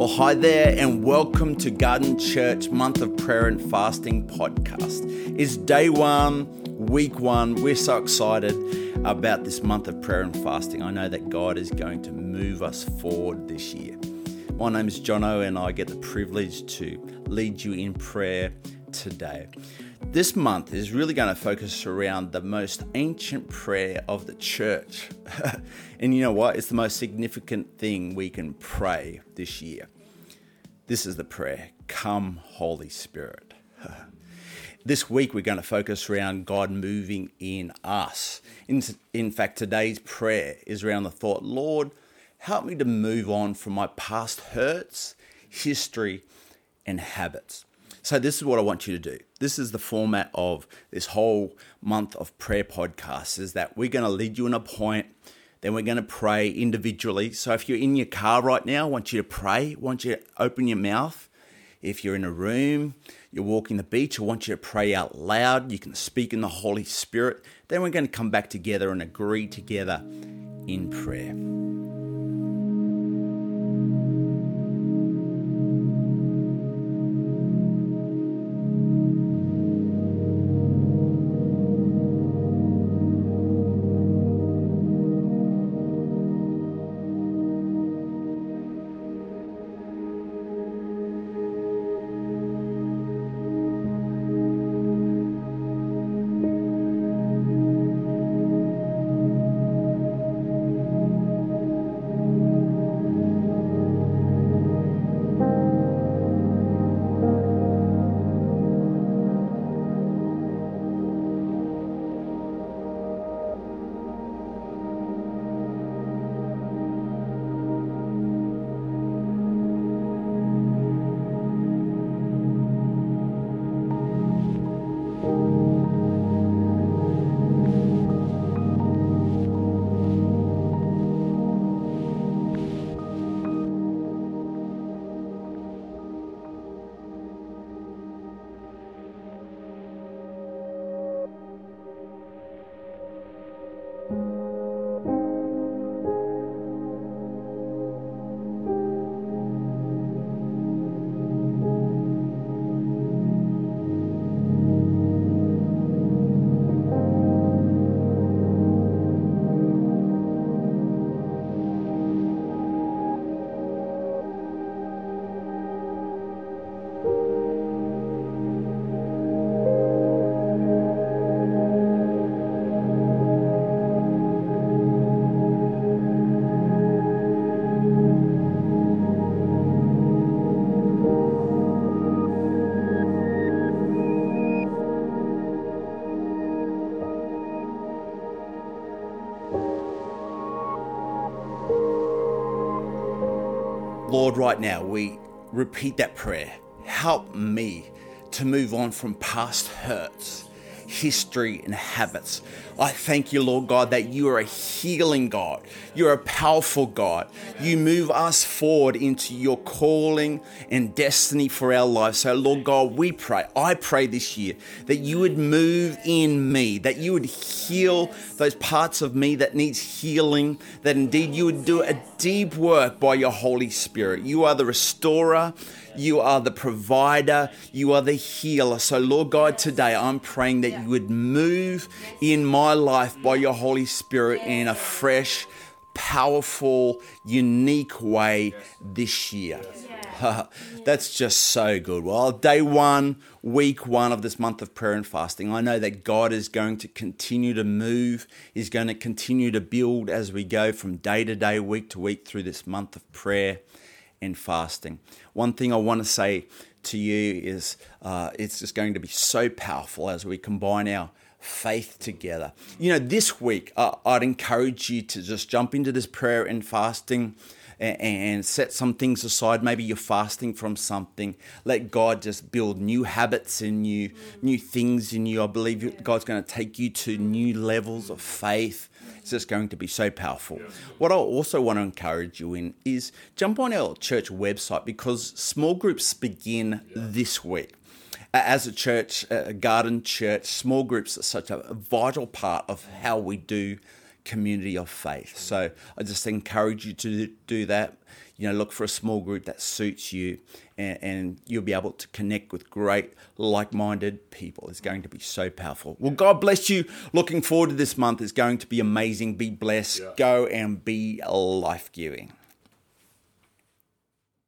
Well, hi there, and welcome to Garden Church Month of Prayer and Fasting podcast. It's day one, week one. We're so excited about this month of prayer and fasting. I know that God is going to move us forward this year. My name is Jono, and I get the privilege to lead you in prayer today. This month is really going to focus around the most ancient prayer of the church. and you know what? It's the most significant thing we can pray this year. This is the prayer Come, Holy Spirit. this week we're going to focus around God moving in us. In, in fact, today's prayer is around the thought Lord, help me to move on from my past hurts, history, and habits. So, this is what I want you to do. This is the format of this whole month of prayer podcast is that we're going to lead you in a point, then we're going to pray individually. So, if you're in your car right now, I want you to pray, I want you to open your mouth. If you're in a room, you're walking the beach, I want you to pray out loud. You can speak in the Holy Spirit. Then we're going to come back together and agree together in prayer. Lord, right now we repeat that prayer. Help me to move on from past hurts, history, and habits. I thank you, Lord God, that you are a healing God. You're a powerful God. You move us forward into your calling and destiny for our lives. So, Lord God, we pray, I pray this year that you would move in me, that you would heal those parts of me that needs healing, that indeed you would do a deep work by your Holy Spirit. You are the restorer. You are the provider. You are the healer. So, Lord God, today I'm praying that you would move in my life by your Holy Spirit in a fresh, powerful, unique way this year. That's just so good. Well, day one, week one of this month of prayer and fasting, I know that God is going to continue to move, He's going to continue to build as we go from day to day, week to week through this month of prayer and fasting. One thing I want to say to you is uh, it's just going to be so powerful as we combine our faith together. You know, this week, uh, I'd encourage you to just jump into this prayer and fasting and, set some things aside. Maybe you're fasting from something. Let God just build new habits in you, new things in you. I believe God's going to take you to new levels of faith. It's just going to be so powerful. What I also want to encourage you in is jump on our church website because small groups begin this week as a church, a garden church, small groups are such a vital part of how we do community of faith. So I just encourage you to do that. You know, look for a small group that suits you, and, and you'll be able to connect with great, like minded people. It's going to be so powerful. Well, God bless you. Looking forward to this month. It's going to be amazing. Be blessed. Yeah. Go and be life giving.